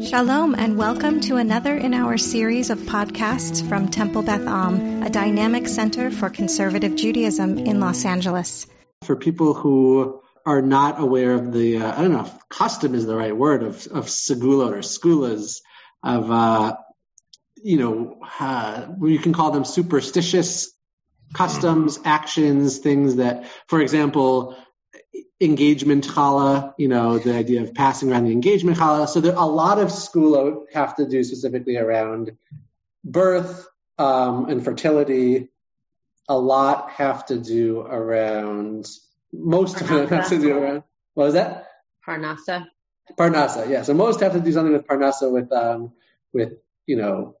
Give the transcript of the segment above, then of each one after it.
Shalom and welcome to another in our series of podcasts from Temple Beth Am, a dynamic center for conservative Judaism in Los Angeles. For people who are not aware of the, uh, I don't know if custom is the right word, of, of segula or skulas, of, uh, you know, uh, you can call them superstitious customs, actions, things that, for example, engagement challah, you know, the idea of passing around the engagement challah. So there a lot of school have to do specifically around birth um, and fertility. A lot have to do around most of it have to do around what was that? Parnasa. Parnasa, yeah. So most have to do something with Parnasa with um with you know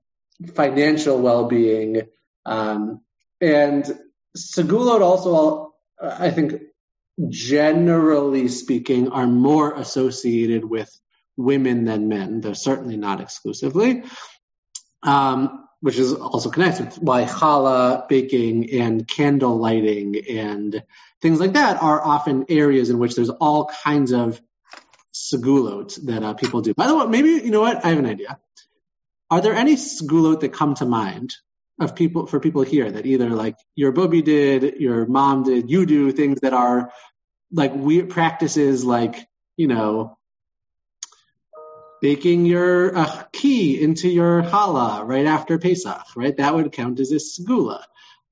financial well being. Um, and Segulot also I think generally speaking, are more associated with women than men. They're certainly not exclusively, um, which is also connected why challah, baking, and candle lighting and things like that are often areas in which there's all kinds of segulot that uh, people do. By the way, maybe, you know what? I have an idea. Are there any segulot that come to mind of people for people here that either like your Bubby did, your mom did, you do things that are like weird practices like, you know, baking your uh, key into your challah right after Pesach, right? That would count as a segula.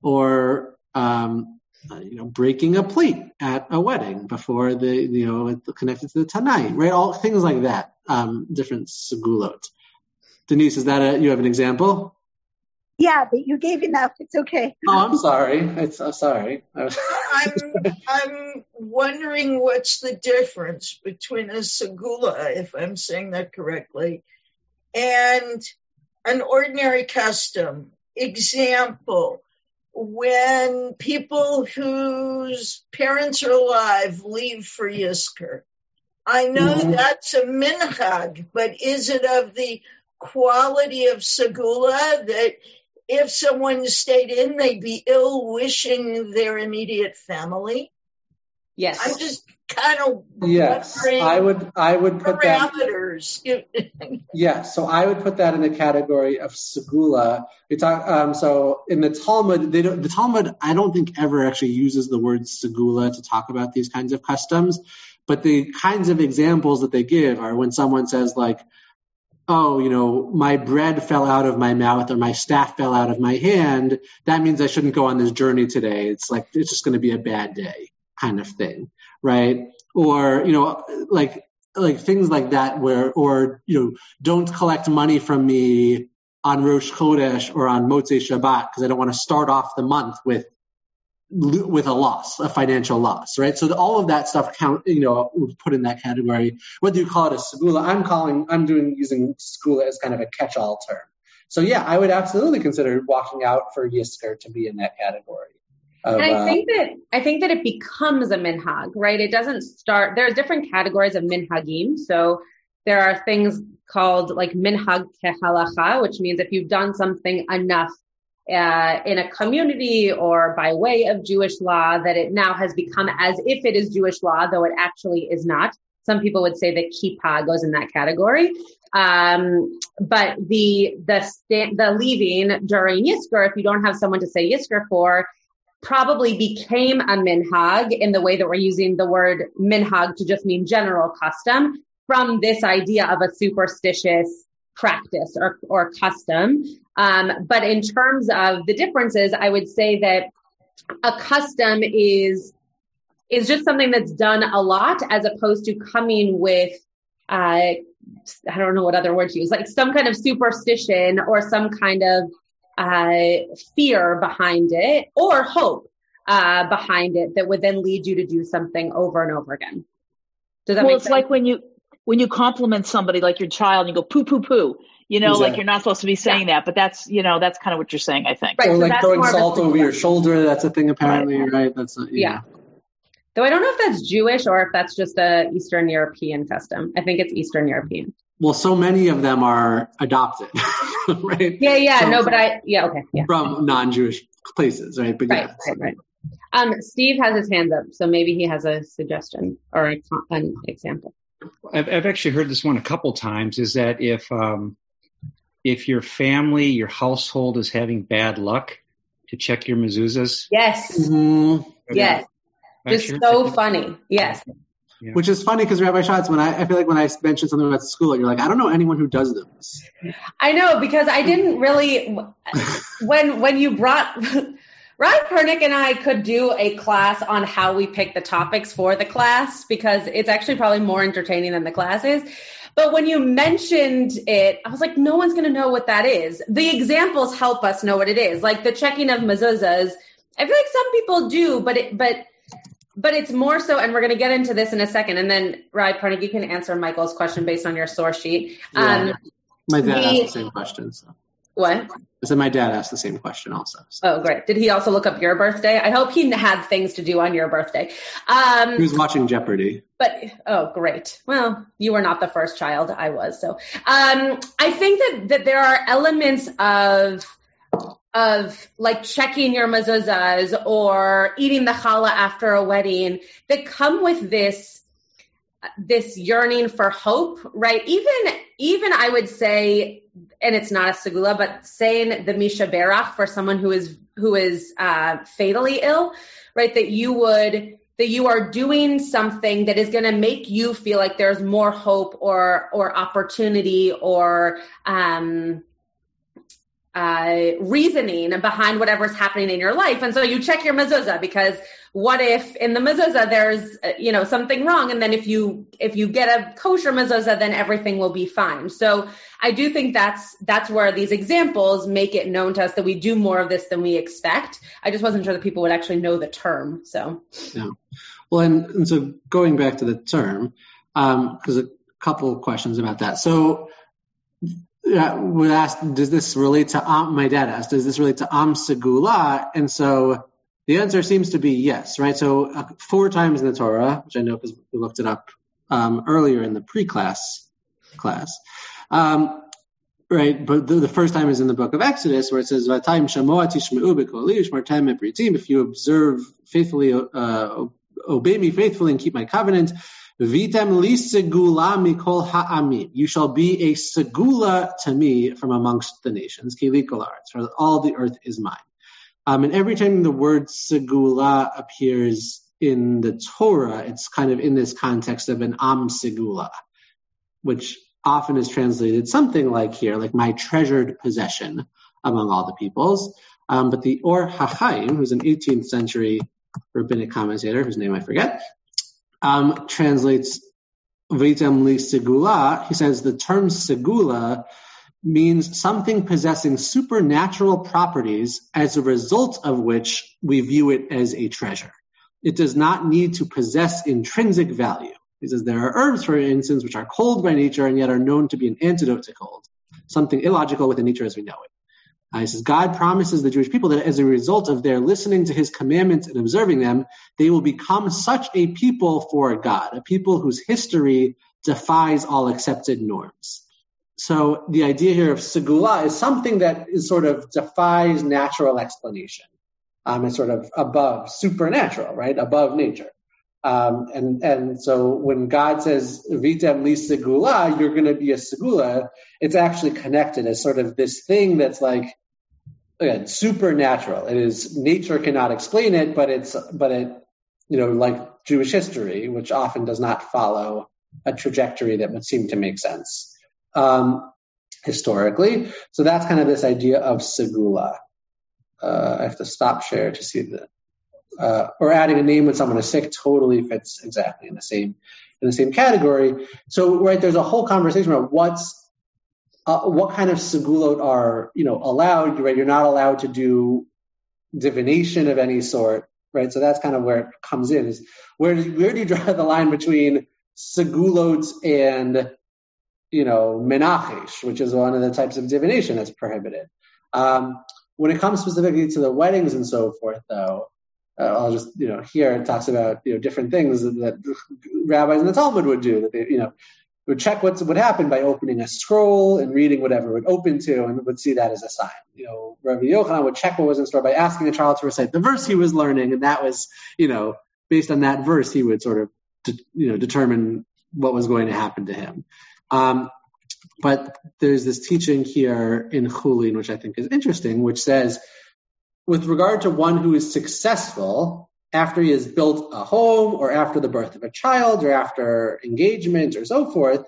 Or, um, uh, you know, breaking a plate at a wedding before the, you know, connected to the Tenaim, right? All things like that, um, different segulot. Denise, is that a, you have an example? Yeah, but you gave enough. It's okay. Oh, I'm sorry. It's uh, sorry. I'm I'm wondering what's the difference between a segula, if I'm saying that correctly, and an ordinary custom. Example: when people whose parents are alive leave for Yizkor. I know mm-hmm. that's a minhag, but is it of the quality of segula that if someone stayed in, they'd be ill wishing their immediate family. Yes. I'm just kind of yes. I would I would put parameters. that. yeah, so I would put that in the category of segula. We talk um, so in the Talmud. They don't, the Talmud I don't think ever actually uses the word segula to talk about these kinds of customs. But the kinds of examples that they give are when someone says like, oh, you know, my bread fell out of my mouth or my staff fell out of my hand, that means I shouldn't go on this journey today. It's like, it's just going to be a bad day kind of thing, right? Or, you know, like, like things like that where, or, you know, don't collect money from me on Rosh Chodesh or on Motzei Shabbat because I don't want to start off the month with with a loss, a financial loss, right? So the, all of that stuff count, you know, put in that category. Whether you call it a segula, I'm calling, I'm doing using segula as kind of a catch-all term. So yeah, I would absolutely consider walking out for Yizkor to be in that category. Of, and I uh, think that I think that it becomes a minhag, right? It doesn't start. There are different categories of minhagim. So there are things called like minhag kehalacha, which means if you've done something enough uh, in a community or by way of Jewish law that it now has become as if it is Jewish law, though it actually is not. Some people would say that kippah goes in that category. Um, but the, the, the leaving during Yizkor, if you don't have someone to say Yizkor for, probably became a minhag in the way that we're using the word minhag to just mean general custom from this idea of a superstitious practice or, or custom. Um, but in terms of the differences, I would say that a custom is is just something that's done a lot as opposed to coming with uh, I don't know what other word to use, like some kind of superstition or some kind of uh, fear behind it or hope uh, behind it that would then lead you to do something over and over again. Does that well, it's sense? like when you when you compliment somebody like your child and you go poo poo poo, you know, exactly. like you're not supposed to be saying yeah. that, but that's, you know, that's kind of what you're saying, I think. Right, or so like throwing salt over your shoulder. That's a thing apparently, right? right? That's a, yeah. yeah. Though I don't know if that's Jewish or if that's just a Eastern European custom. I think it's Eastern European. Well, so many of them are adopted, right? Yeah, yeah, so no, but I, yeah, okay, yeah. From non-Jewish places, right? But right, yeah. right, right. Um, Steve has his hands up, so maybe he has a suggestion or a, an example. I've, I've actually heard this one a couple times. Is that if um, if your family, your household is having bad luck, to check your mezuzahs? Yes. Mm-hmm. Yes. Just so funny. Yes. Yeah. Which is funny because Rabbi Schatz, when I, I feel like when I mentioned something about school, you're like, I don't know anyone who does this. I know because I didn't really when when you brought Ryan Pernick and I could do a class on how we pick the topics for the class because it's actually probably more entertaining than the class is. But when you mentioned it, I was like, no one's going to know what that is. The examples help us know what it is, like the checking of mezuzahs. I feel like some people do, but it, but but it's more so, and we're going to get into this in a second. And then, Ryan Pernick, you can answer Michael's question based on your source sheet. Yeah. Um, My dad the, asked the same question. So. What? Said my dad asked the same question also. So. Oh, great. Did he also look up your birthday? I hope he had things to do on your birthday. Um, he was watching Jeopardy. But, oh, great. Well, you were not the first child. I was. So um, I think that, that there are elements of of like checking your mezuzahs or eating the challah after a wedding that come with this this yearning for hope, right? Even even I would say, and it's not a segula, but saying the Mi Sheberach for someone who is who is uh, fatally ill, right? That you would that you are doing something that is going to make you feel like there's more hope or or opportunity or um, uh, reasoning behind whatever's happening in your life. And so you check your mezuzah because what if in the mezuzah there's uh, you know something wrong, and then if you if you get a kosher mezuzah, then everything will be fine. So I do think that's that's where these examples make it known to us that we do more of this than we expect. I just wasn't sure that people would actually know the term. So yeah, well, and, and so going back to the term, because um, a couple questions about that. So yeah, would ask, does this relate to my dad asked, does this relate to Am Segula? And so the answer seems to be yes, right? So uh, four times in the Torah, which I know because we looked it up um, earlier in the pre-class class, um, right? But the, the, first time is in the book of Exodus where it says, if you observe faithfully, uh, obey me faithfully and keep my covenant, Vitem li segula mikol ha'amim. You shall be a segula to me from amongst the nations. For all the earth is mine. Um, and every time the word segula appears in the Torah, it's kind of in this context of an am segula, which often is translated something like here, like my treasured possession among all the peoples. Um, but the Or HaChaim, who's an 18th century rabbinic commentator, whose name I forget, um, translates Vitam li segula. He says the term segula means something possessing supernatural properties as a result of which we view it as a treasure. It does not need to possess intrinsic value. He says there are herbs, for instance, which are cold by nature and yet are known to be an antidote to cold, something illogical within nature as we know it. Uh, he says, God promises the Jewish people that as a result of their listening to his commandments and observing them, they will become such a people for God, a people whose history defies all accepted norms. So the idea here of segula is something that is sort of defies natural explanation. Um, it's sort of above, supernatural, right? Above nature. Um, and and so when God says vitem li segula, you're going to be a segula. It's actually connected as sort of this thing that's like again supernatural. It is nature cannot explain it, but it's but it you know like Jewish history, which often does not follow a trajectory that would seem to make sense um, historically. So that's kind of this idea of segula. Uh, I have to stop share to see the uh, or adding a name when someone is sick totally fits exactly in the same in the same category. So right there's a whole conversation about what's uh, what kind of segulot are you know allowed. Right, you're not allowed to do divination of any sort. Right, so that's kind of where it comes in. Is where do, where do you draw the line between segulots and you know menachesh, which is one of the types of divination that's prohibited. Um, when it comes specifically to the weddings and so forth, though, uh, I'll just, you know, here it talks about, you know, different things that, that rabbis in the Talmud would do, that they, you know, would check what would happen by opening a scroll and reading whatever it would open to and would see that as a sign. You know, Rabbi Yochanan would check what was in store by asking a child to recite the verse he was learning, and that was, you know, based on that verse, he would sort of, de- you know, determine what was going to happen to him. Um, but there's this teaching here in Chulin, which I think is interesting, which says, with regard to one who is successful after he has built a home or after the birth of a child or after engagement or so forth,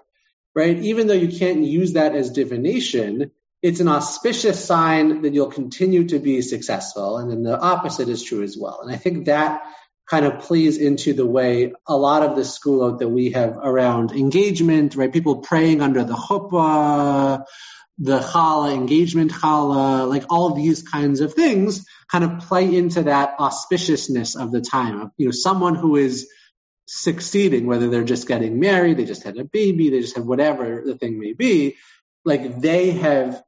right? Even though you can't use that as divination, it's an auspicious sign that you'll continue to be successful. And then the opposite is true as well. And I think that kind of plays into the way a lot of the school that we have around engagement, right? People praying under the chuppah, the challah, engagement challah, like all these kinds of things kind of play into that auspiciousness of the time. You know, someone who is succeeding, whether they're just getting married, they just had a baby, they just have whatever the thing may be, like they have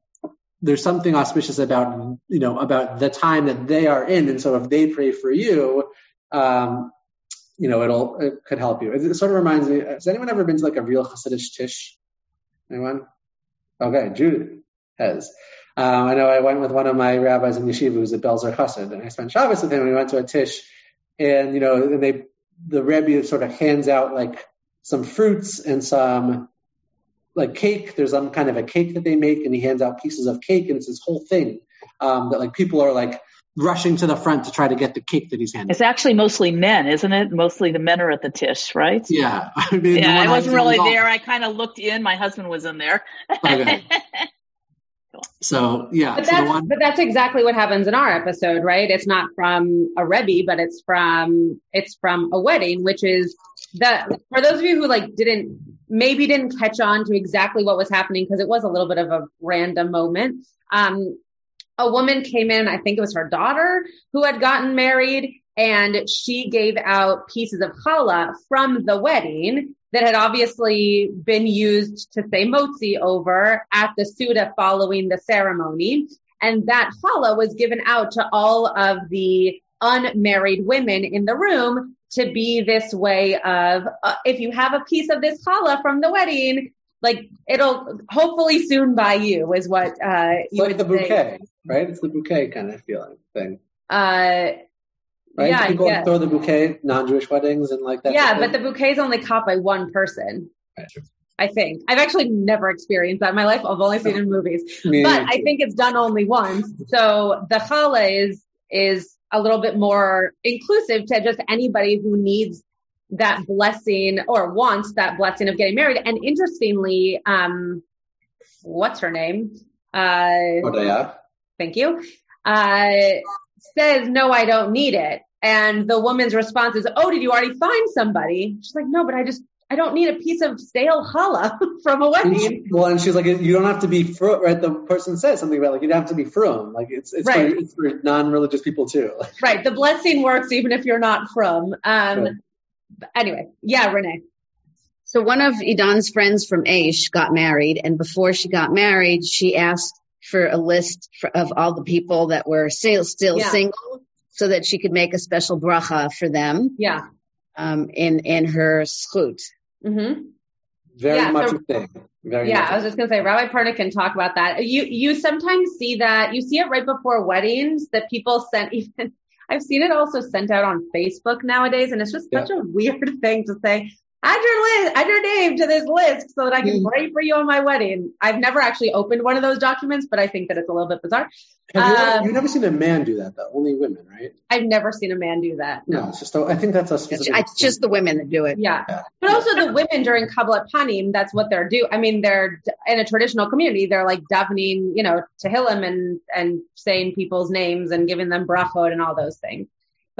there's something auspicious about you know about the time that they are in, and so if they pray for you, um, you know it'll it could help you. It sort of reminds me. Has anyone ever been to like a real Hasidic tish? Anyone? Okay, Jude has. Um, I know I went with one of my rabbis in yeshiva who's a Belzer Chassid, and I spent Shabbos with him. and We went to a tish, and you know, and they the Rebbe sort of hands out like some fruits and some like cake. There's some kind of a cake that they make, and he hands out pieces of cake, and it's this whole thing um, that like people are like rushing to the front to try to get the cake that he's handing. It's actually mostly men, isn't it? Mostly the men are at the tish, right? Yeah, I mean, yeah, I wasn't really there. I kind of looked in. My husband was in there. okay. So yeah, but so that's, one... but that's exactly what happens in our episode, right? It's not from a rebbe, but it's from it's from a wedding, which is the for those of you who like didn't maybe didn't catch on to exactly what was happening because it was a little bit of a random moment. Um, a woman came in, I think it was her daughter who had gotten married, and she gave out pieces of challah from the wedding that had obviously been used to say motzi over at the seudah following the ceremony. And that challah was given out to all of the unmarried women in the room to be this way of, uh, if you have a piece of this challah from the wedding, like it'll hopefully soon buy you is what, uh, it's you like the bouquet, say. right? It's the bouquet kind of feeling thing. Uh, right? Yeah, people yeah. throw the bouquet non-Jewish weddings and like that. Yeah, but the bouquet is only caught by one person. Right. I think I've actually never experienced that in my life. I've only seen it in movies, Me but too. I think it's done only once. So the challah is is a little bit more inclusive to just anybody who needs that blessing or wants that blessing of getting married. And interestingly, um, what's her name? Uh, Hodaya. thank you. Uh, says, no, I don't need it. And the woman's response is, oh, did you already find somebody? She's like, no, but I just, I don't need a piece of stale challah from a And wedding. she- well, and she's like, you don't have to be frum, right? The person says something about like you don't have to be frum. Like it's it's Right. for it's for non-religious people too. Right. The blessing works even if you're not frum. Um, Right. But anyway, yeah, Renee. So one of Idan's friends from Aish got married, and before she got married, she asked for a list for, of all the people that were still, still Yeah. single, so that she could make a special bracha for them Yeah. um, in in her schut. hmm Very Yeah, much so- a thing. Very Yeah, much I was just gonna say, Rabbi Pernick can talk about that. You you sometimes see that you see it right before weddings that people send even. I've seen it also sent out on Facebook nowadays, and it's just such a weird thing to say. Add your list, add your name to this list so that I can pray for you on my wedding. I've never actually opened one of those documents, but I think that it's a little bit bizarre. You, ever, Um, you've never seen a man do that though? Only women, right? I've never seen a man do that. No, it's just. I think that's a specific. It's just the women that do it. Yeah. Yeah. But also the women during Kabbalah Panim, that's what they're do. I mean, they're in a traditional community. They're like davening, you know, Tehillim and, and saying people's names and giving them brachot and all those things.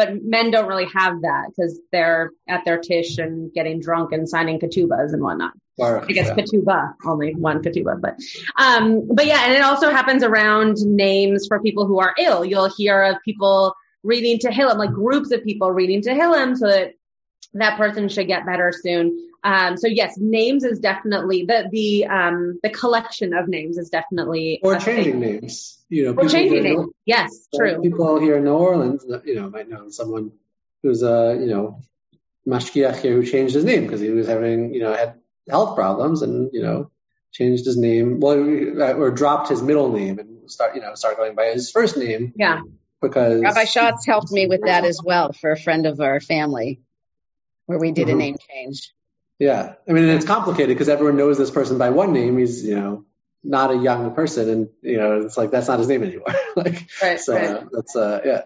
But men don't really have that because they're at their tish and getting drunk and signing ketubas and whatnot. I guess Hashem. ketuba, only one ketuba, but, um, but yeah, and it also happens around names for people who are ill. You'll hear of people reading Tehillim, like groups of people reading Tehillim so that that person should get better soon. Um, so yes, names is definitely the, the, um, the collection of names is definitely or changing thing. names. You know, Or changing here- names. Yes, true. People here in New Orleans, you know, might know someone who's a you know mashkiach here who changed his name because he was having you know had health problems and you know changed his name well or dropped his middle name and start you know start going by his first name Yeah. because Rabbi Schatz helped me with that as well for a friend of our family, where we did a Mhm. name change. Yeah, I mean, it's complicated because everyone knows this person by one name. He's, you know, not a young person, and you know, it's like that's not his name anymore. like, right, so right. that's uh, yeah.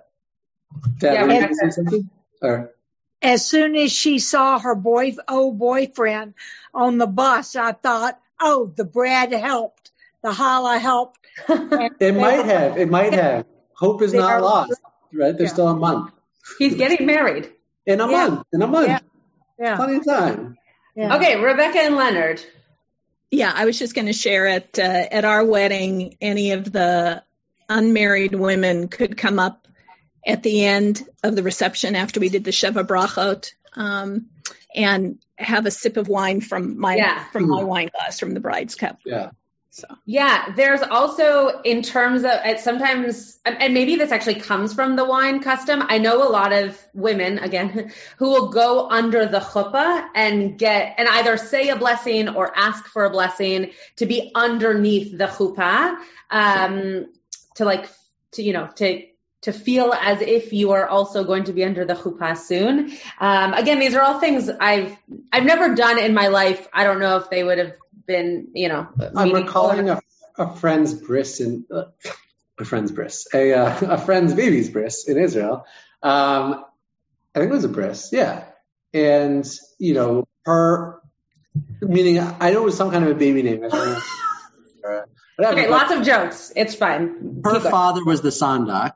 Dad, Yeah, were you say something? Or As soon as she saw her boy, old boyfriend on the bus, I thought, oh, the Brad helped. The challah helped. It might have, it might have. Hope is They not are- lost, right? There's Yeah. still a month. He's getting married. In a Yeah. month. In a month. Yeah. Yeah. Plenty of time. Yeah. Okay, Rebecca and Leonard. Yeah, I was just going to share it. uh, at our wedding. Any of the unmarried women could come up at the end of the reception after we did the sheva brachot um, and have a sip of wine from my Yeah. from my wine glass from the bride's cup. Yeah. So Yeah, there's also in terms of it sometimes, and maybe this actually comes from the wine custom. I know a lot of women, again, who will go under the chuppah and get and either say a blessing or ask for a blessing to be underneath the chuppah, um, to like to you know to to feel as if you are also going to be under the chuppah soon. Um, again, these are all things I've I've never done in my life. I don't know if they would have been, you know, I'm recalling a, a friend's bris in uh, a friend's bris, a uh, a friend's baby's bris in Israel. Um, I think it was a bris, yeah. And you know, her meaning I know it was some kind of a baby name. I don't know. Or Whatever. Okay, lots of jokes. It's fine. her Keep going. father was the sandak.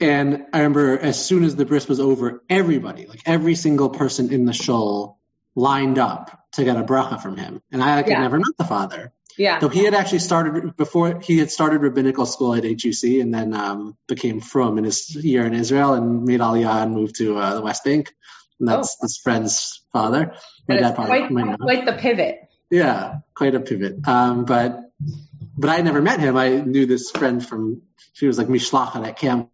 And I remember as soon as the bris was over, everybody, like every single person in the shul, lined up to get a bracha frum him. And I had Yeah. never met the father. Yeah. So he had actually started before he had started rabbinical school at HUC and then um, became from in his year in Israel and made Aliyah and moved to uh, the West Bank. And that's this friend's father. My dad probably quite, might quite the pivot. Yeah, quite a pivot. Um, but but I never met him. I knew this friend from she was like mishlachet at camp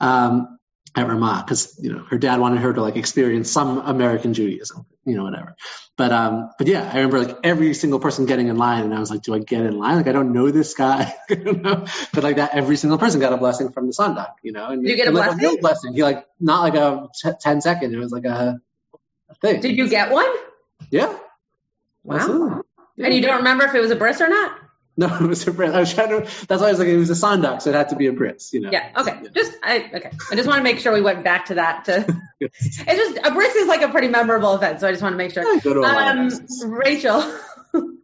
um, at Ramah because you know her dad wanted her to like experience some American Judaism, you know, whatever. But um, but yeah, I remember like every single person getting in line, and I was like, do I get in line? Like I don't know this guy, don't know. But like that, every single person got a blessing from the Sandak, you know. And Did you get a and, like, blessing? real blessing. He like not like a t- 10 second. It was like a, a thing. Did you get one? Yeah. Wow. Absolutely. And you don't remember if it was a bris or not? No, it was a Brit. I was trying to. That's why I was like, it was a Sandak, so it had to be a Brit. You know. Yeah. Okay. Just I okay. I just want to make sure we went back to that. To it's just a bris is like a pretty memorable event, so I just want to make sure. I go to a Um. Rachel.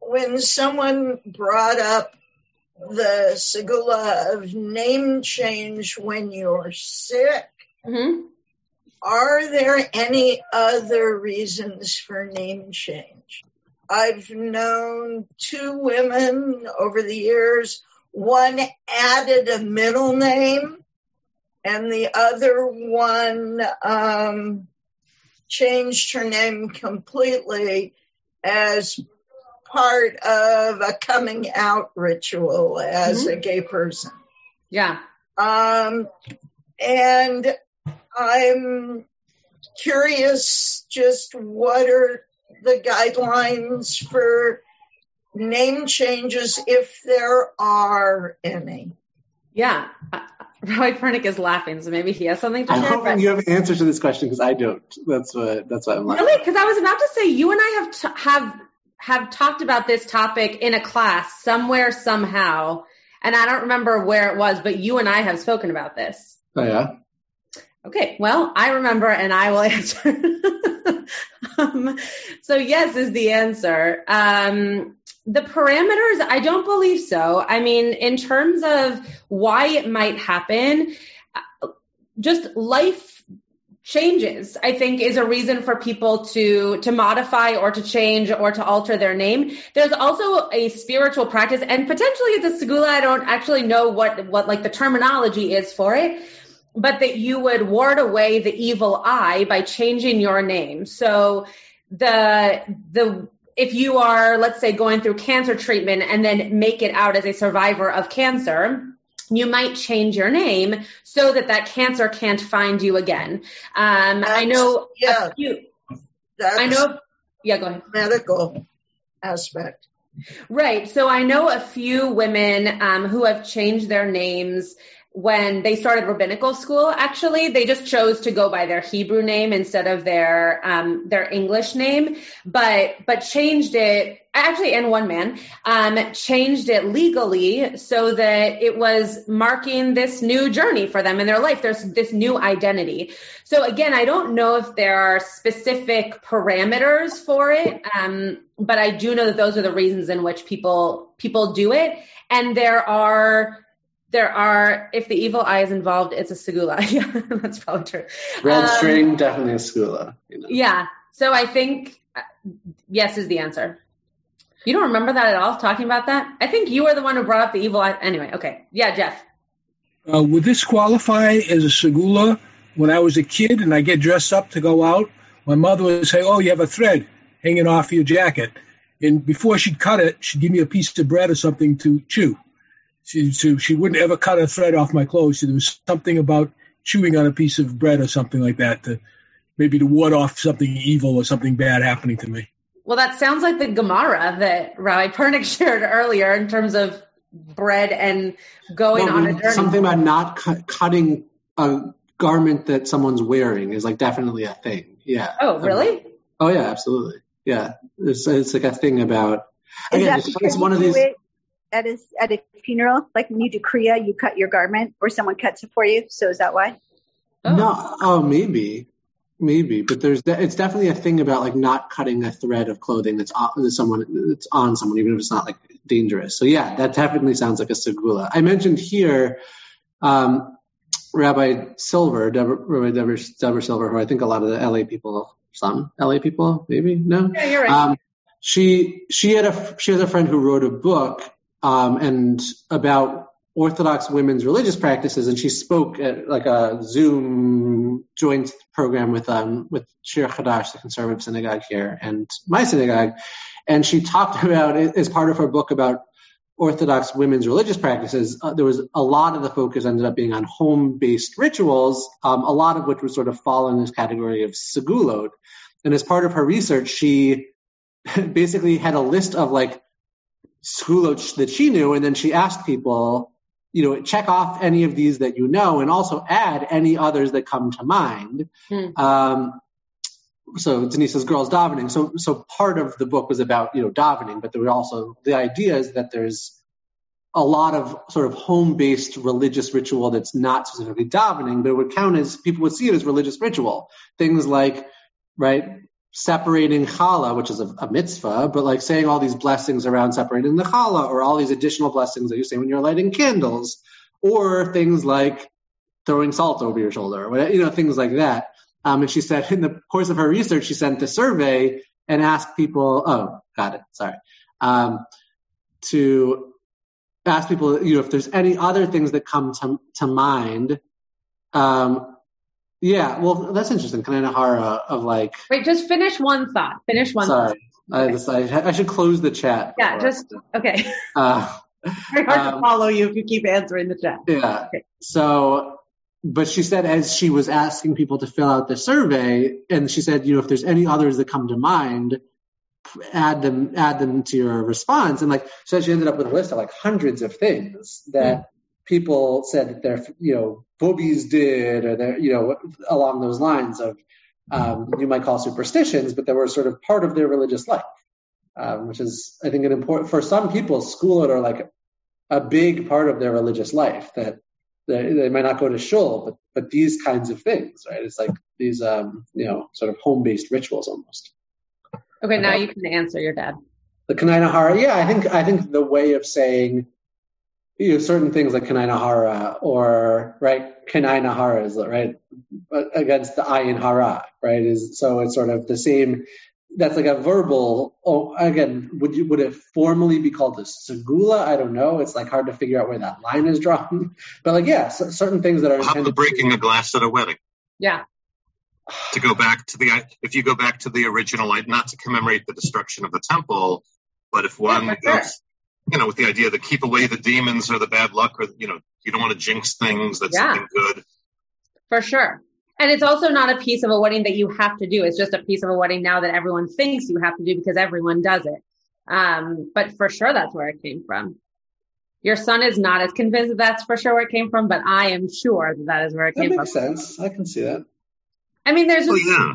when someone brought up the segula of name change when you're sick, Mhm. are there any other reasons for name change? I've known two women over the years. One added a middle name and the other one um, changed her name completely as part of a coming out ritual as a gay person. Yeah. Um, and I'm curious just what are the guidelines for name changes if there are any? Yeah. Uh, Roy Pernick is laughing, so maybe he has something to say. I'm share. hoping but- you have an answer to this question because I don't. That's what. That's what I'm like. Really? Because I was about to say you and I have t- have have talked about this topic in a class somewhere somehow, and I don't remember where it was, but you and I have spoken about this. Oh yeah. Okay, well, I remember, and I will answer. um, so yes is the answer. Um, the parameters, I don't believe so. I mean, in terms of why it might happen, uh, just life changes i think is a reason for people to to modify or to change or to alter their name there's also a spiritual practice and potentially it's a segula i don't actually know what what like the terminology is for it but that you would ward away the evil eye by changing your name so the the if you are let's say going through cancer treatment and then make it out as a survivor of cancer you might change your name so that that cancer can't find you again. Um, I know yeah. a few. I know. Yeah, go ahead. medical aspect. Right. So I know a few women um, who have changed their names when they started rabbinical school, actually, they just chose to go by their Hebrew name instead of their um, their English name, but but changed it actually, and one man um, changed it legally so that it was marking this new journey for them in their life. There's this new identity. So again, I don't know if there are specific parameters for it, um, but I do know that those are the reasons in which people people do it, and there are there are, if the evil eye is involved, it's a segula. yeah, that's probably true. Red um, string, definitely a segula. You know? Yeah. So I think uh, yes is the answer. You don't remember that at all, talking about that? I think you were the one who brought up the evil eye. Anyway, okay. Yeah, Jeff. Uh, would this qualify as a segula? When I was a kid and I get dressed up to go out, my mother would say, Oh, you have a thread hanging off your jacket. And before she'd cut it, she'd give me a piece of bread or something to chew she, she, she wouldn't ever cut a thread off my clothes. So there was something about chewing on a piece of bread or something like that to maybe to ward off something evil or something bad happening to me. Well, that sounds like the Gemara that Rabbi Pernick shared earlier in terms of bread and going well, on a journey. Something about not cu- cutting a garment that someone's wearing is like definitely a thing. Yeah. Oh, really? Um, oh, yeah, absolutely. Yeah, it's, it's like a thing about. Again, it's, it's one of these. It at a at a funeral? Like when you do kriya, you cut your garment, or someone cuts it for you. So is that why? Oh. No, oh maybe, maybe, but there's de- it's definitely a thing about like not cutting a thread of clothing that's on someone that's on someone, even if it's not like dangerous. So yeah, that definitely sounds like a segula. I mentioned here. Um, Rabbi Silver, Deborah, Rabbi Deborah, Deborah Silver, who I think a lot of the LA people, some LA people, maybe no. Yeah, you're right. Um, she she had a she has a friend who wrote a book um, and about Orthodox women's religious practices, and she spoke at like a Zoom joint program with um, with Shir Chadash, the conservative synagogue here, and my synagogue, and she talked about as part of her book about Orthodox women's religious practices. Uh, there was a lot of the focus ended up being on home-based rituals, um, a lot of which would sort of fall in this category of segulot. And as part of her research, she basically had a list of like school that she knew, and then she asked people, you know, check off any of these that you know, and also add any others that come to mind. Hmm. Um, so Denise's girls davening. So so part of the book was about you know davening, but there were also the idea is that there's a lot of sort of home-based religious ritual that's not specifically davening, but it would count as people would see it as religious ritual. Things like right separating challah, which is a, a, mitzvah, but like saying all these blessings around separating the challah, or all these additional blessings that you say when you're lighting candles, or things like throwing salt over your shoulder, or you know, things like that. Um, and she said in the course of her research, she sent a survey and asked people, oh, got it, sorry, um, to ask people, you know, if there's any other things that come to, to mind um, yeah, well, that's interesting. Kananahara of like. Wait, just finish one thought. Finish one. Sorry, thought. I, I, I should close the chat. Yeah, just okay. Uh, Very hard um, to follow you if you keep answering the chat. Yeah. Okay. So, but she said as she was asking people to fill out the survey, and she said, you know, if there's any others that come to mind, add them add them to your response. And like, so she ended up with a list of like hundreds of things that. People said that their you know bubbies did or their you know along those lines of um, you might call superstitions, but they were sort of part of their religious life, um, which is I think an important for some people. School are like a big part of their religious life that they, they might not go to shul, but but these kinds of things, right? It's like these um, you know sort of home based rituals almost. Okay, now you can answer your dad. The Kanai yeah, I think I think the way of saying you know, certain things like Kanai Nahara or right Kanai Nahara is right against the Ayin Hara, right? Is so it's sort of the same. That's like a verbal. Oh, again, would you would it formally be called a segula? I don't know. It's like hard to figure out where that line is drawn. But like, yeah, so, certain things that are How the breaking a glass at a wedding. Yeah. To go back to the, if you go back to the original, not to commemorate the destruction of the temple, but if one yeah, goes, sure you know, with the idea that keep away the demons or the bad luck or, you know, you don't want to jinx things. That's yeah. something good. For sure. And it's also not a piece of a wedding that you have to do. It's just a piece of a wedding now that everyone thinks you have to do because everyone does it. Um, but for sure, that's where it came from. Your son is not as convinced that that's for sure where it came from, but I am sure that that is where it That came makes from. Makes sense. I can see that. I mean, there's Well, yeah.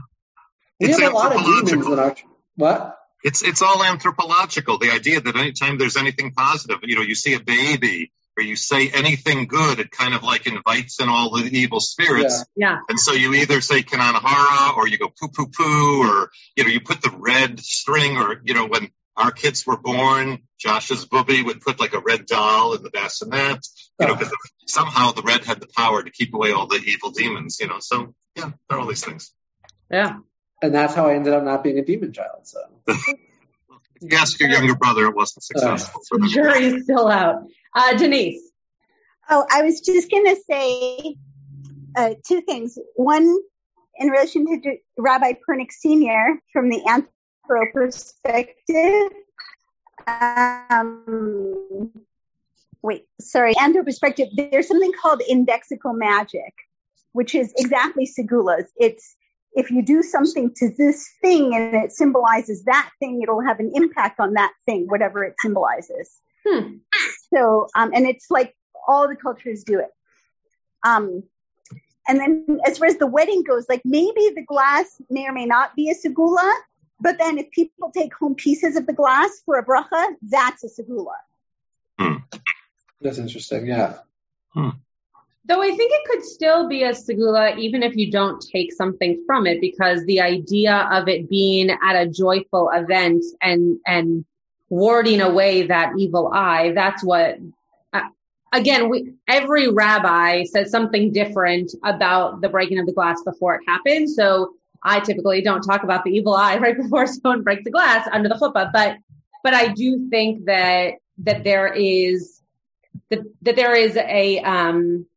We It's have a lot of demons in our. What? It's it's all anthropological. The idea that anytime there's anything positive, you know, you see a baby or you say anything good, it kind of like invites in all the evil spirits. yeah. And so you either say Kananahara or you go poo poo poo or you know, you put the red string or you know, when our kids were born, Josh's bubby would put like a red doll in the bassinet, you know, because somehow the red had the power to keep away all the evil demons, you know. So yeah, there are all these things. Yeah. And that's how I ended up not being a demon child. So You ask your younger brother, it wasn't successful. The jury's still out. Uh, Denise. Oh, I was just going to say uh, two things. One, in relation to D- Rabbi Pernick Sr. from the anthro perspective. Um, wait, sorry, anthro perspective. There's something called indexical magic, which is exactly segulas. It's if you do something to this thing and it symbolizes that thing, it'll have an impact on that thing, whatever it symbolizes. Hmm. So, um, and it's like all the cultures do it. Um, and then as far as the wedding goes, like maybe the glass may or may not be a segula, but then if people take home pieces of the glass for a bracha, that's a segula. that's interesting. Yeah. Though I think it could still be a segula even if you don't take something from it because the idea of it being at a joyful event and, and warding away that evil eye, that's what, uh, again, we, every rabbi says something different about the breaking of the glass before it happens. So I typically don't talk about the evil eye right before someone breaks the glass under the chuppah, but, but I do think that, that there is, that, that there is a, um,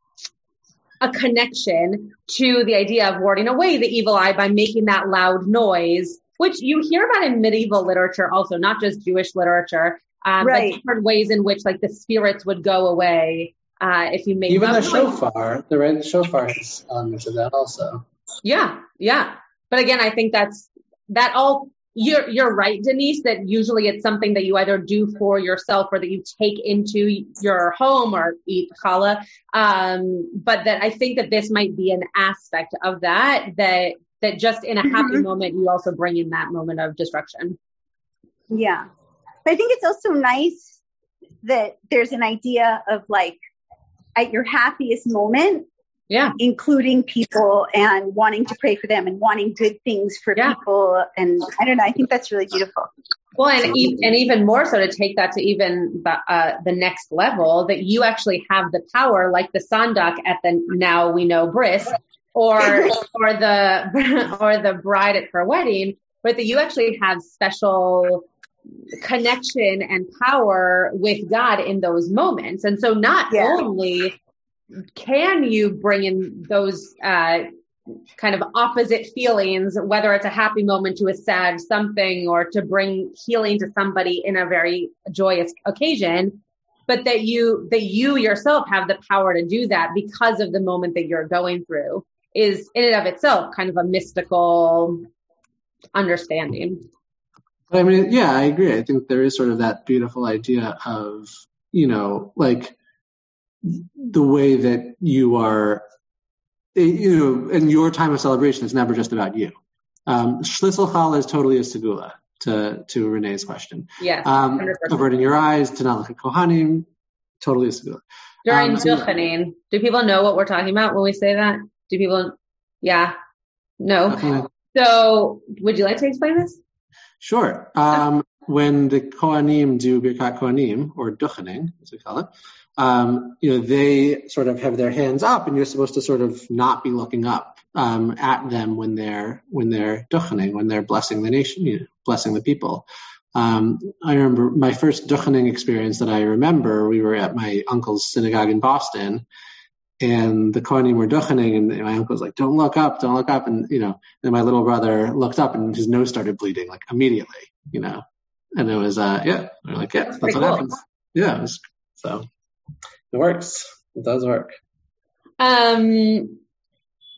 a connection to the idea of warding away the evil eye by making that loud noise, which you hear about in medieval literature also, not just Jewish literature, um, Right. but different ways in which like the spirits would go away, uh, if you make Even the loud noise. shofar, the red shofar has elements of that also. Yeah, yeah. But again, I think that's that all you're you're right, Denise, that usually it's something that you either do for yourself or that you take into your home or eat challah. Um, but that I think that this might be an aspect of that that that just in a happy Mhm. moment you also bring in that moment of destruction. Yeah. But I think it's also nice that there's an idea of like at your happiest moment, Yeah. including people and wanting to pray for them and wanting good things for Yeah. people. And I don't know, I think that's really beautiful. Well, and, e- and even more so to take that to even the, uh, the next level, that you actually have the power, like the sandak at the now we know bris, or or the or the bride at her wedding, but that you actually have special connection and power with God in those moments. And so, not Yeah. only can you bring in those uh, kind of opposite feelings, whether it's a happy moment to a sad something or to bring healing to somebody in a very joyous occasion, but that you, that you yourself have the power to do that because of the moment that you're going through is in and of itself kind of a mystical understanding. I mean, yeah, I agree. I think there is sort of that beautiful idea of, you know, like the way that you are, eh, you know, in your time of celebration, it's never just about you. Um, Schlissel Challah is totally a segula to, to Renee's question. Yes. Um, 100%. averting your eyes, to not look at Kohanim, totally a segula. During Um, do people know what we're talking about when we say that? Do people, yeah, no. Definitely. So would you like to explain this? Sure. Um, when the Kohanim do Birkat Kohanim, or Duchening, as we call it, um, you know, they sort of have their hands up, and you're supposed to sort of not be looking up um, at them when they're when they're Duchening, when they're blessing the nation, you know, blessing the people. Um, I remember my first Duchening experience that I remember. We were at my uncle's synagogue in Boston, and the Kohanim were duchening, and my uncle was like, "Don't look up, don't look up," and you know, and my little brother looked up, and his nose started bleeding like immediately, you know, and it was, uh, yeah, we are like, yeah, that's, pretty what cool. happens. Yeah, was, so it works. It does work. Um,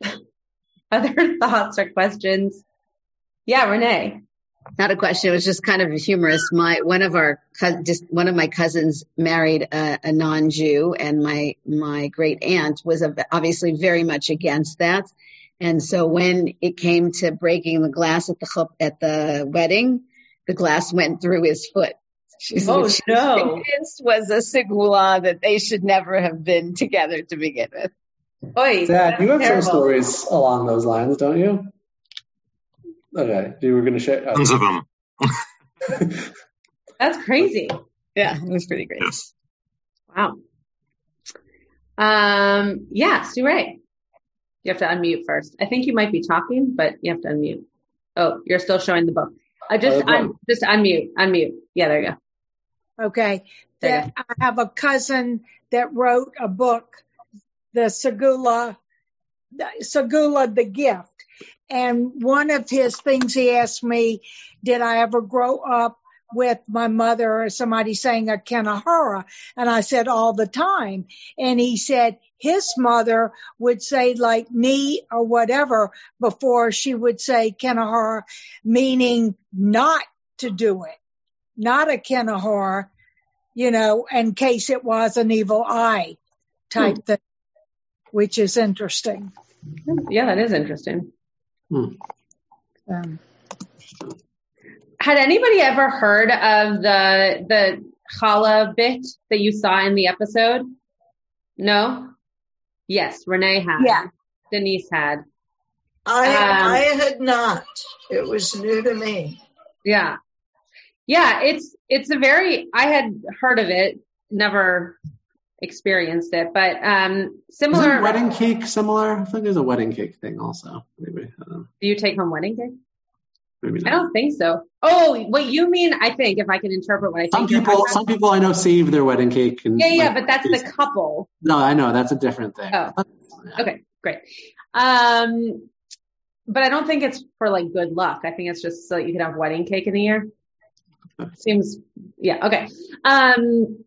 other thoughts or questions? Yeah, Renee. not a question. It was just kind of humorous. My one of our just one of my cousins married a, a non-Jew, and my my great aunt was obviously very much against that. And so when it came to breaking the glass at the at the wedding, the glass went through his foot. She's, oh she no! Was, was a segula that they should never have been together to begin with. Oy, Dad, you have terrible. some stories along those lines, don't you? Okay, you were going to share. Tons of them. That's crazy. Yeah, it was pretty great. Yes. Wow. Um, yeah, Stu Ray. You have to unmute first. I think you might be talking, but you have to unmute. Oh, you're still showing the book. I uh, just, un- just unmute, unmute. Yeah, there you go. Okay. That I have a cousin that wrote a book, the Segula, Segula the Gift. And one of his things he asked me, did I ever grow up with my mother or somebody saying a Kenahara? And I said all the time. And he said his mother would say like me or whatever before she would say Kenahara, meaning not to do it, not a Kenahara, you know, in case it was an evil eye type hmm. thing, which is interesting. Yeah, that is interesting. Hmm. Um, had anybody ever heard of the the challah bit that you saw in the episode? No. Yes, Renee had. Yeah. Denise had. I um, I had not. It was new to me. Yeah. Yeah, it's it's a very I had heard of it, never experienced it, but um similar wedding cake similar? I think there's a wedding cake thing also. Maybe. Do you take home wedding cake? Maybe not. I don't think so. Oh, what you mean? I think if I can interpret what I think. Some people, some people I know save their wedding cake. And, yeah, yeah, like, but that's the couple. No, I know that's a different thing. Oh, okay, great. Um, but I don't think it's for like good luck. I think it's just so you can have wedding cake in the year. Seems, yeah, okay. Um,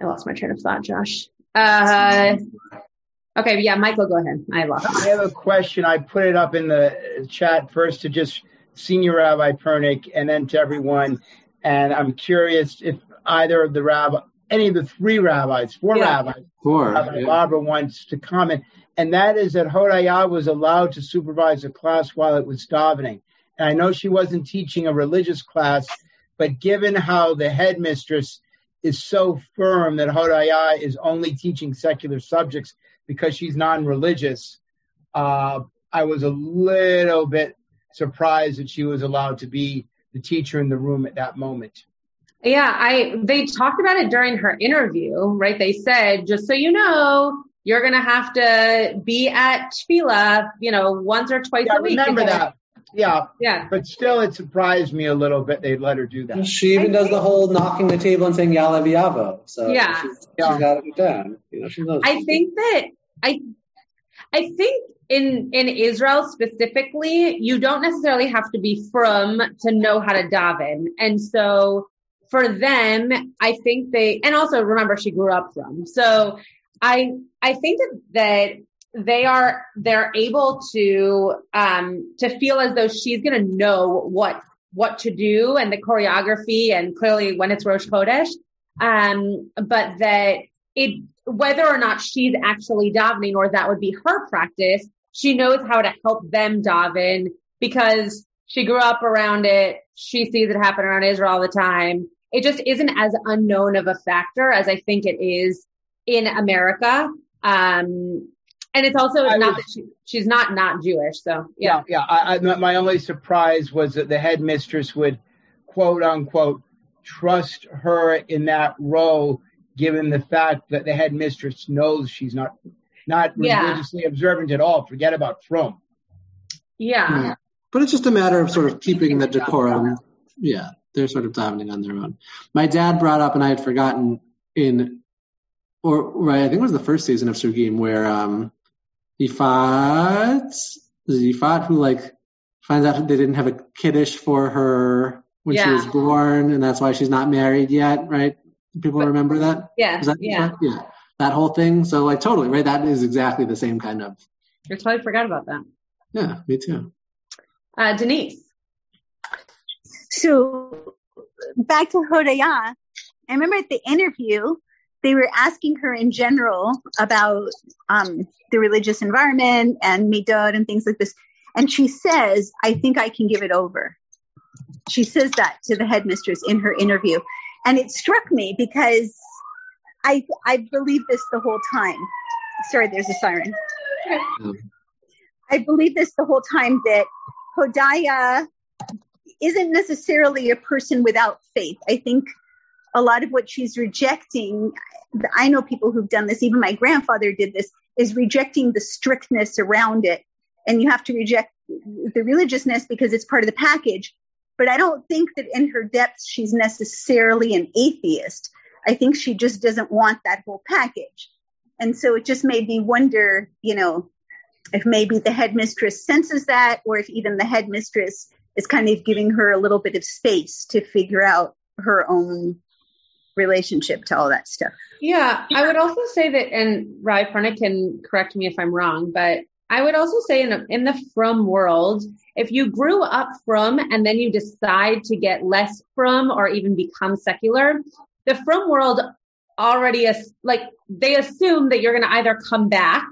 I lost my train of thought, Josh. Uh, okay, yeah, Michael, go ahead. I lost. I have a question. I put it up in the chat first to just Senior Rabbi Pernick and then to everyone. And I'm curious if either of the rabbi, any of the three rabbis, four yeah. rabbis, four, Rabbi yeah. Barbara wants to comment. And that is that Hodaya was allowed to supervise a class while it was davening. I know she wasn't teaching a religious class, but given how the headmistress is so firm that Hodaya is only teaching secular subjects because she's non-religious, uh, I was a little bit surprised that she was allowed to be the teacher in the room at that moment. Yeah, I they talked about it during her interview, right? They said, just so you know, you're gonna have to be at Tefillah, you know, once or twice yeah, a week. Remember that. Yeah. Yeah. But still, it surprised me a little bit they let her do that. She even I does think, the whole knocking the table and saying Ya'aleh V'yavo. So yeah, she's, yeah. she's got it down. You know, she knows. I think that I, I think in in Israel specifically, you don't necessarily have to be frum to know how to daven, and so for them, I think they, and also remember she grew up frum. So I I think that that they are they're able to um to feel as though she's going to know what what to do and the choreography and clearly when it's Rosh Chodesh um but that it whether or not she's actually davening or that would be her practice she knows how to help them daven because she grew up around it. She sees it happen around Israel all the time. It just isn't as unknown of a factor as I think it is in America. Um and it's also I not was, that she, she's not not Jewish. So yeah, yeah. yeah I, I, my only surprise was that the headmistress would quote unquote trust her in that role, given the fact that the headmistress knows she's not not yeah. religiously observant at all. Forget about frum. Yeah. yeah. But it's just a matter of sort of keeping the decorum. Yeah, they're sort of davening on their own. My dad brought up, and I had forgotten in, or right, I think it was the first season of Srugim where um, Ifat, Ifat who like finds out they didn't have a kiddush for her when yeah. she was born, and that's why she's not married yet, right? People but, remember that? Yeah, that, yeah, yeah. That whole thing. So like totally, right? That is exactly the same kind of. I totally forgot about that. Yeah, me too. Uh, Denise. so back to Hodaya, I remember at the interview, they were asking her in general about um, the religious environment and midot and things like this. And she says, I think I can give it over. She says that to the headmistress in her interview. And it struck me because I, I believed this the whole time. Sorry, there's a siren. I believe this the whole time that Hodaya isn't necessarily a person without faith. I think a lot of what she's rejecting, I know people who've done this, even my grandfather did this, is rejecting the strictness around it. And you have to reject the religiousness because it's part of the package. But I don't think that in her depths she's necessarily an atheist. I think she just doesn't want that whole package. And so it just made me wonder, you know, if maybe the headmistress senses that, or if even the headmistress is kind of giving her a little bit of space to figure out her own relationship to all that stuff. Yeah, I would also say that, and Rai Perna can correct me if I'm wrong, but I would also say in, a, in the frum world, if you grew up frum and then you decide to get less frum or even become secular, the frum world already is like they assume that you're going to either come back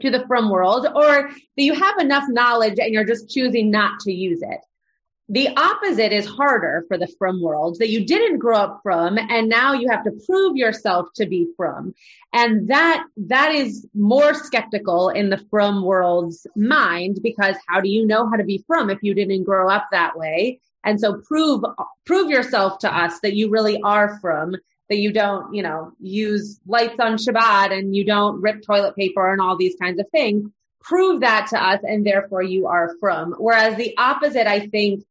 to the frum world or that you have enough knowledge and you're just choosing not to use it. The opposite is harder for the frum world that you didn't grow up frum and now you have to prove yourself to be frum. And that, that is more skeptical in the frum world's mind because how do you know how to be frum if you didn't grow up that way? And so prove, prove yourself to us that you really are frum that you don't, you know, use lights on Shabbat and you don't rip toilet paper and all these kinds of things. Prove that to us and therefore you are frum. Whereas the opposite, I think,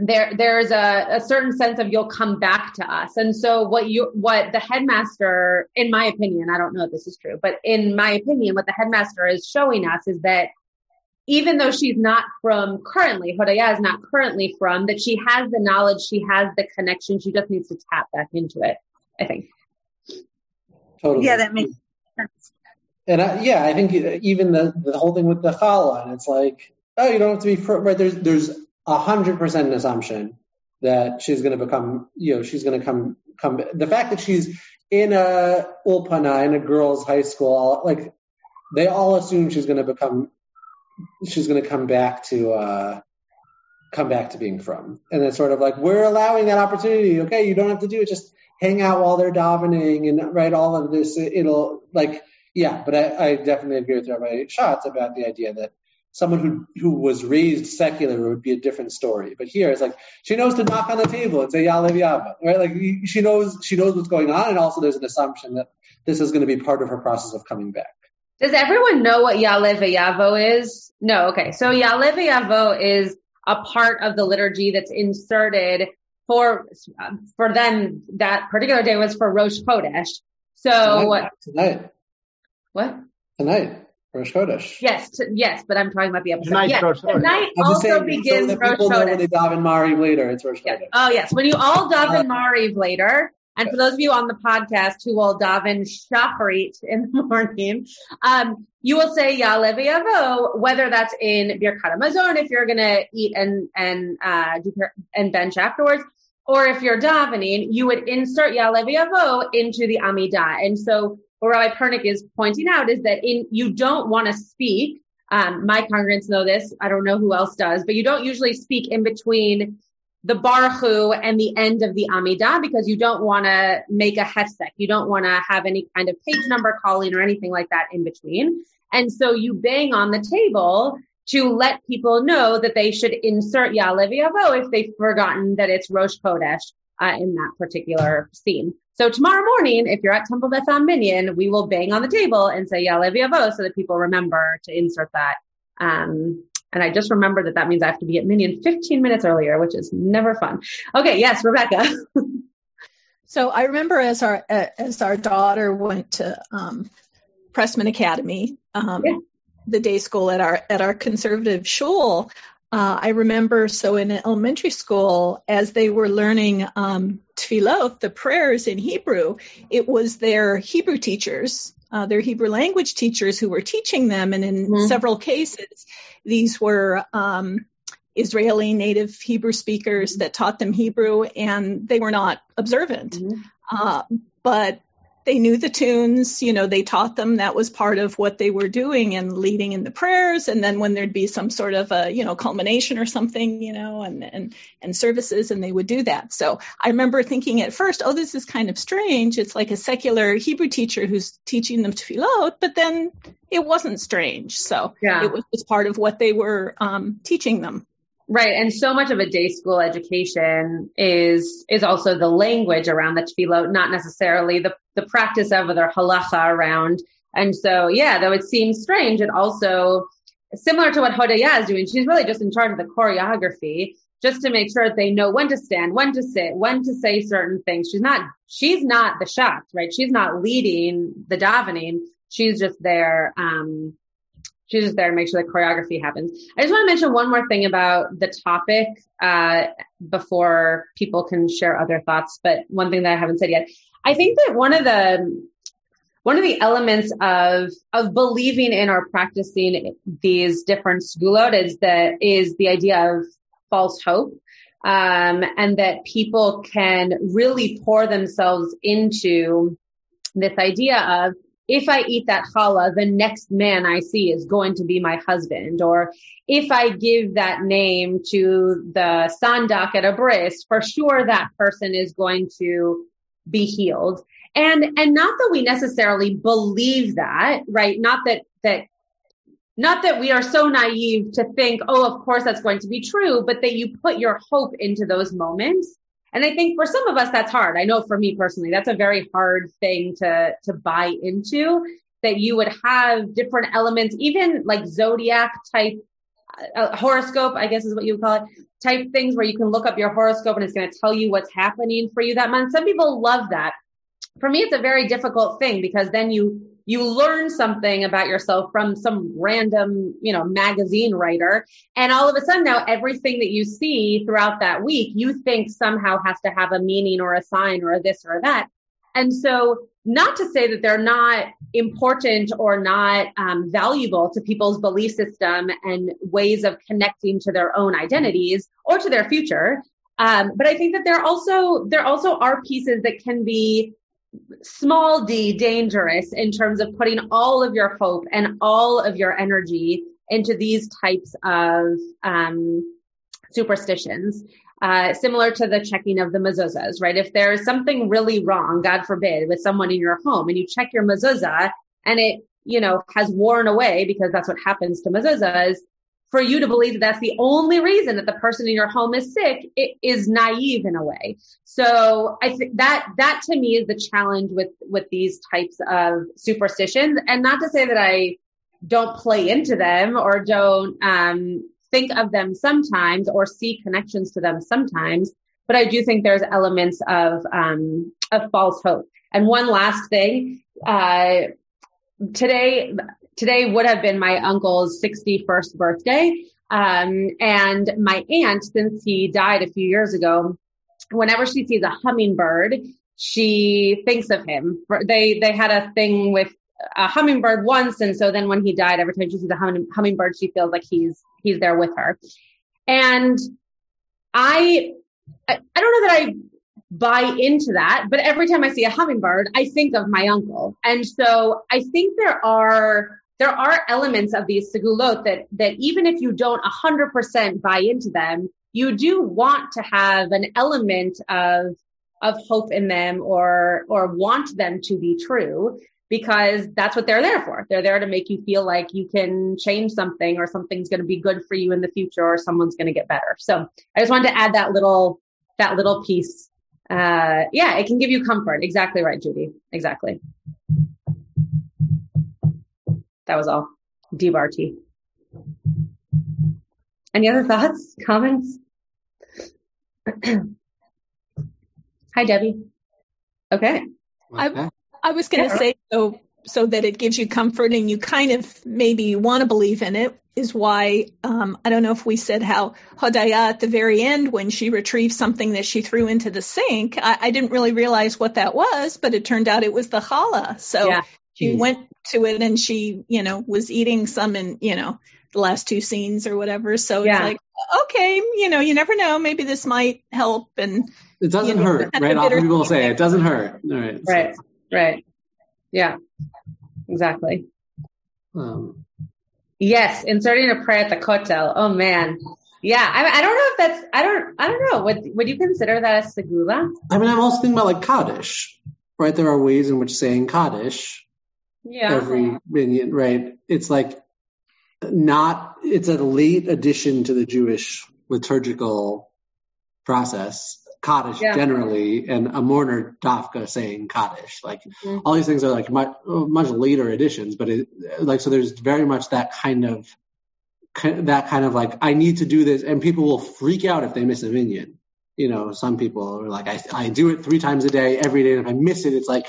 there there's a, a certain sense of you'll come back to us. And so what you what the headmaster, in my opinion, I don't know if this is true, but in my opinion, what the headmaster is showing us is that even though she's not frum currently, Hodaya is not currently frum that she has the knowledge, she has the connection, she just needs to tap back into it, I think. Totally. Yeah, that makes sense. And I, yeah, I think even the, the whole thing with the challah, it's like, oh, you don't have to be frum, right? There's, there's a hundred percent an assumption that she's going to become, you know, she's going to come, come, the fact that she's in a ulpana, in a girls' high school, like, they all assume she's going to become she's going to come back to uh, come back to being frum. And it's sort of like we're allowing that opportunity. Okay, you don't have to do it. Just hang out while they're davening and write all of this. It'll like yeah. But I, I definitely agree with Rabbi Schatz about the idea that someone who who was raised secular would be a different story. But here it's like she knows to knock on the table and say Yalev Yava, right? Like she knows she knows what's going on, and also there's an assumption that this is going to be part of her process of coming back. Does everyone know what Ya'aleh V'yavo is? No. Okay. So Ya'aleh V'yavo is a part of the liturgy that's inserted for for them. That particular day was for Rosh Chodesh. So tonight. tonight. What? Tonight. Rosh Chodesh. Yes, t- yes, but I'm talking about the episode. Tonight's yes, Rosh Chodesh. tonight also saying, begins so Rosh people know when they daven Mariv later. It's Rosh Yes. Oh yes, when you all daven Mariv later, and for those of you on the podcast who will daven Shacharit in the morning, um, you will say Ya'aleh V'yavo, whether that's in Birkat Hamazon if you're gonna eat and and uh, do, and bench afterwards, or if you're davening, you would insert Ya'aleh V'yavo into the Amidah. And so what Rabbi Pernick is pointing out is that in you don't want to speak. Um, my congregants know this. I don't know who else does, but you don't usually speak in between the Barchu and the end of the Amidah because you don't want to make a hefsek. You don't want to have any kind of page number calling or anything like that in between. And so you bang on the table to let people know that they should insert Ya'aleh V'yavo if they've forgotten that it's Rosh Chodesh uh, in that particular scene. So tomorrow morning, if you're at Temple Beth Am Minyan, we will bang on the table and say Ya'aleh V'yavo so that people remember to insert that. Um, and I just remember that that means I have to be at Minyan 15 minutes earlier, which is never fun. Okay, yes, Rebecca. So I remember as our as our daughter went to um, Pressman Academy, um, Yeah. the day school at our at our conservative shul. Uh, I remember so in elementary school, as they were learning um, tefillot, the prayers in Hebrew, it was their Hebrew teachers, uh, their Hebrew language teachers who were teaching them, and in Mhm. several cases, these were um, Israeli native Hebrew speakers that taught them Hebrew, and they were not observant. Mm-hmm. Uh, but they knew the tunes, you know, they taught them that was part of what they were doing and leading in the prayers. And then when there'd be some sort of a, you know, culmination or something, you know, and, and, and services, and they would do that. So I remember thinking at first, oh, this is kind of strange. It's like a secular Hebrew teacher who's teaching them tefillot, but then it wasn't strange. So yeah. it was just part of what they were um, teaching them. Right. And so much of a day school education is, is also the language around the tefillot, not necessarily the, the practice of their halacha around. And so, yeah, though it seems strange, it also, similar to what Hodaya is doing, she's really just in charge of the choreography, just to make sure that they know when to stand, when to sit, when to say certain things. She's not, she's not the shatz, right? She's not leading the davening. She's just there, um, she's just there to make sure the choreography happens. I just want to mention one more thing about the topic uh, before people can share other thoughts. But one thing that I haven't said yet, I think that one of the one of the elements of of believing in or practicing these different segulot is that is the idea of false hope. Um, and that people can really pour themselves into this idea of if I eat that challah, the next man I see is going to be my husband. Or if I give that name to the sandak at a bris, for sure that person is going to be healed. And, and not that we necessarily believe that, right? Not that, that, not that we are so naive to think, oh, of course that's going to be true, but that you put your hope into those moments and I think for some of us, that's hard. I know for me personally, that's a very hard thing to, to buy into that you would have different elements, even like zodiac type uh, horoscope, I guess is what you would call it, type things where you can look up your horoscope and it's going to tell you what's happening for you that month. Some people love that. For me, it's a very difficult thing because then you you learn something about yourself from some random, you know, magazine writer. And all of a sudden now everything that you see throughout that week, you think somehow has to have a meaning or a sign or a this or that. And so not to say that they're not important or not um, valuable to people's belief system and ways of connecting to their own identities or to their future. Um, but I think that there also there also are pieces that can be small d dangerous in terms of putting all of your hope and all of your energy into these types of um, superstitions. Uh, similar to the checking of the mezuzahs, right? If there's something really wrong, God forbid, with someone in your home and you check your mezuzah and it, you know, has worn away because that's what happens to mezuzahs, for you to believe that that's the only reason that the person in your home is sick, it is naive in a way. So I think that, that to me is the challenge with, with these types of superstitions. And not to say that I don't play into them or don't, um, think of them sometimes or see connections to them sometimes. But I do think there's elements of, um, of false hope. And one last thing, uh, today, today would have been my uncle's 61st birthday. Um, and my aunt, since he died a few years ago, whenever she sees a hummingbird, she thinks of him. They, they had a thing with a hummingbird once. And so then when he died, every time she sees a hum- hummingbird, she feels like he's, he's there with her. And I, I, I don't know that I buy into that, but every time I see a hummingbird, I think of my uncle. And so I think there are there are elements of these segulot that, that even if you don't a 100% buy into them, you do want to have an element of, of hope in them or, or want them to be true because that's what they're there for. They're there to make you feel like you can change something or something's going to be good for you in the future or someone's going to get better. So I just wanted to add that little, that little piece. Uh, yeah, it can give you comfort. Exactly right, Judy. Exactly. That was all. DBART. Any other thoughts, comments? Hi, Debbie. Okay. I, I was going to yeah. say so so that it gives you comfort and you kind of maybe want to believe in it is why um, I don't know if we said how Hodaya at the very end when she retrieved something that she threw into the sink. I, I didn't really realize what that was, but it turned out it was the challah. So yeah she went to it and she, you know, was eating some in, you know, the last two scenes or whatever. So yeah. it's like, okay, you know, you never know. Maybe this might help. And it doesn't you know, hurt, right? Often people say it doesn't hurt. All right. Right. So. Right. Yeah. Exactly. Um, yes, inserting a prayer at the kotel. Oh man. Yeah, I, I don't know if that's I don't I don't know. Would would you consider that a segula? I mean, I'm also thinking about like Kaddish, right? There are ways in which saying Kaddish, yeah, every minyan, right? It's like not. It's a late addition to the Jewish liturgical process. Kaddish Yeah. generally, and a mourner dafka saying Kaddish. Like Mhm. all these things are like much, much later additions, but it, like so there's very much that kind of that kind of like I need to do this, and people will freak out if they miss a minyan. You know, some people are like I I do it three times a day every day, and if I miss it, it's like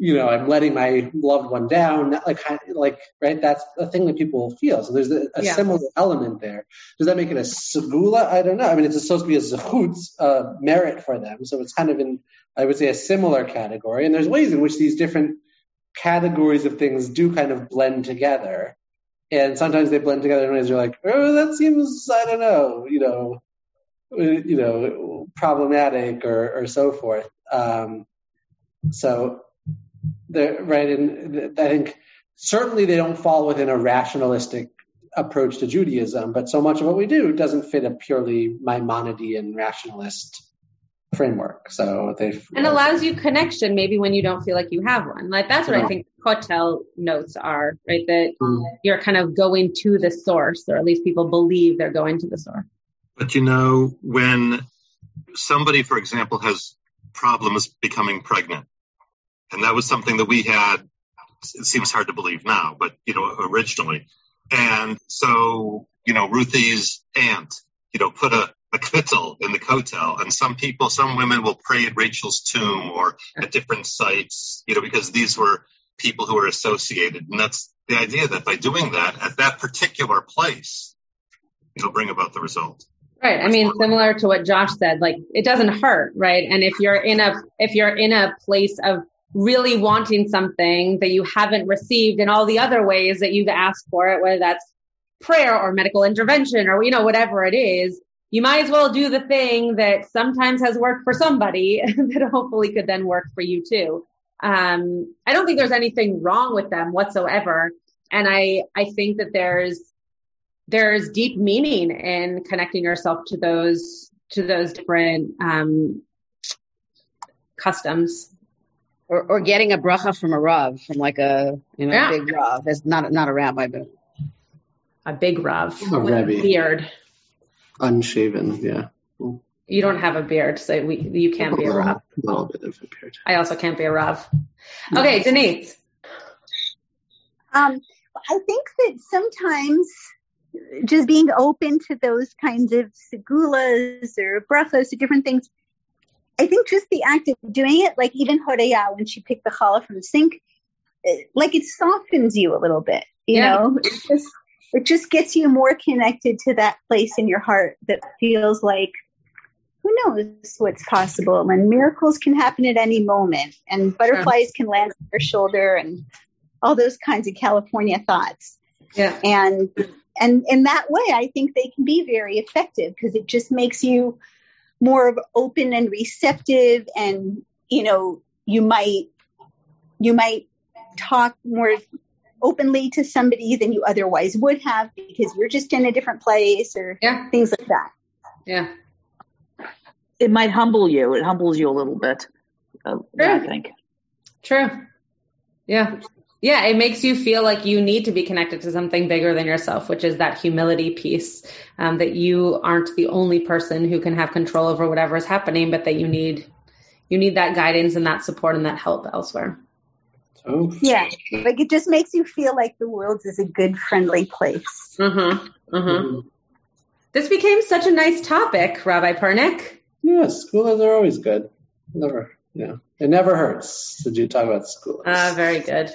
you know I'm letting my loved one down. Like like right, that's a thing that people feel. So there's a, a Yeah. similar element there. Does that make it a segula? I don't know. I mean, it's supposed to be a zechutz, uh, merit for them, so it's kind of in I would say a similar category. And there's ways in which these different categories of things do kind of blend together. And sometimes they blend together in ways you're like, oh, that seems, I don't know, you know, you know, problematic or, or so forth. Um, so, the right, and th- I think certainly they don't fall within a rationalistic approach to Judaism, but so much of what we do doesn't fit a purely Maimonidean rationalist framework. So they and allows you connection maybe when you don't feel like you have one. Like that's what I Yeah. think kotel notes are, right? That Mm. you're kind of going to the source, or at least people believe they're going to the source. But you know, when somebody, for example, has problems becoming pregnant, and that was something that we had, it seems hard to believe now, but you know, originally. And so, you know, Ruthie's aunt, you know, put a, a kvittel in the kotel, and some people, some women will pray at Rachel's tomb or at different sites, you know, because these were people who were associated. And that's the idea that by doing that at that particular place, it'll bring about the result. Right. I mean, similar to what Josh said, like it doesn't hurt, right? And if you're in a if you're in a place of really wanting something that you haven't received in all the other ways that you've asked for it, whether that's prayer or medical intervention or you know whatever it is, you might as well do the thing that sometimes has worked for somebody that hopefully could then work for you too. Um, I don't think there's anything wrong with them whatsoever, and I I think that there's there's deep meaning in connecting yourself to those to those different um, customs. Or, or getting a bracha from a rav, from like a you know Yeah. big rav. It's not not a rabbi, but A big rav A with a beard. unshaven, yeah. You don't have a beard, so we you can't be a rav. A little bit of a beard. I also can't be a rav. Okay, Denise. Um, I think that sometimes just being open to those kinds of segulas or brachos or different things, I think just the act of doing it, like even Hodaya when she picked the challah from the sink, eh, like it softens you a little bit, you Yeah. know? It just, it just gets you more connected to that place in your heart that feels like, who knows what's possible and miracles can happen at any moment and butterflies can land on your shoulder and all those kinds of California thoughts. Yeah. And and in that way, I think they can be very effective because it just makes you more of open and receptive, and you know you might you might talk more openly to somebody than you otherwise would have because you're just in a different place or Yeah. things like that. Yeah. It might humble you. It humbles you a little bit. Uh, I think. True. Yeah. Yeah, it makes you feel like you need to be connected to something bigger than yourself, which is that humility piece. Um, that you aren't the only person who can have control over whatever is happening, but that you need you need that guidance and that support and that help elsewhere. So Yeah, like it just makes you feel like the world is a good, friendly place. Mm-hmm. Mm-hmm. This became such a nice topic, Rabbi Pernick. Yes, segulas are always good. Never, yeah, it never hurts to do talk about segulas. Ah, very good.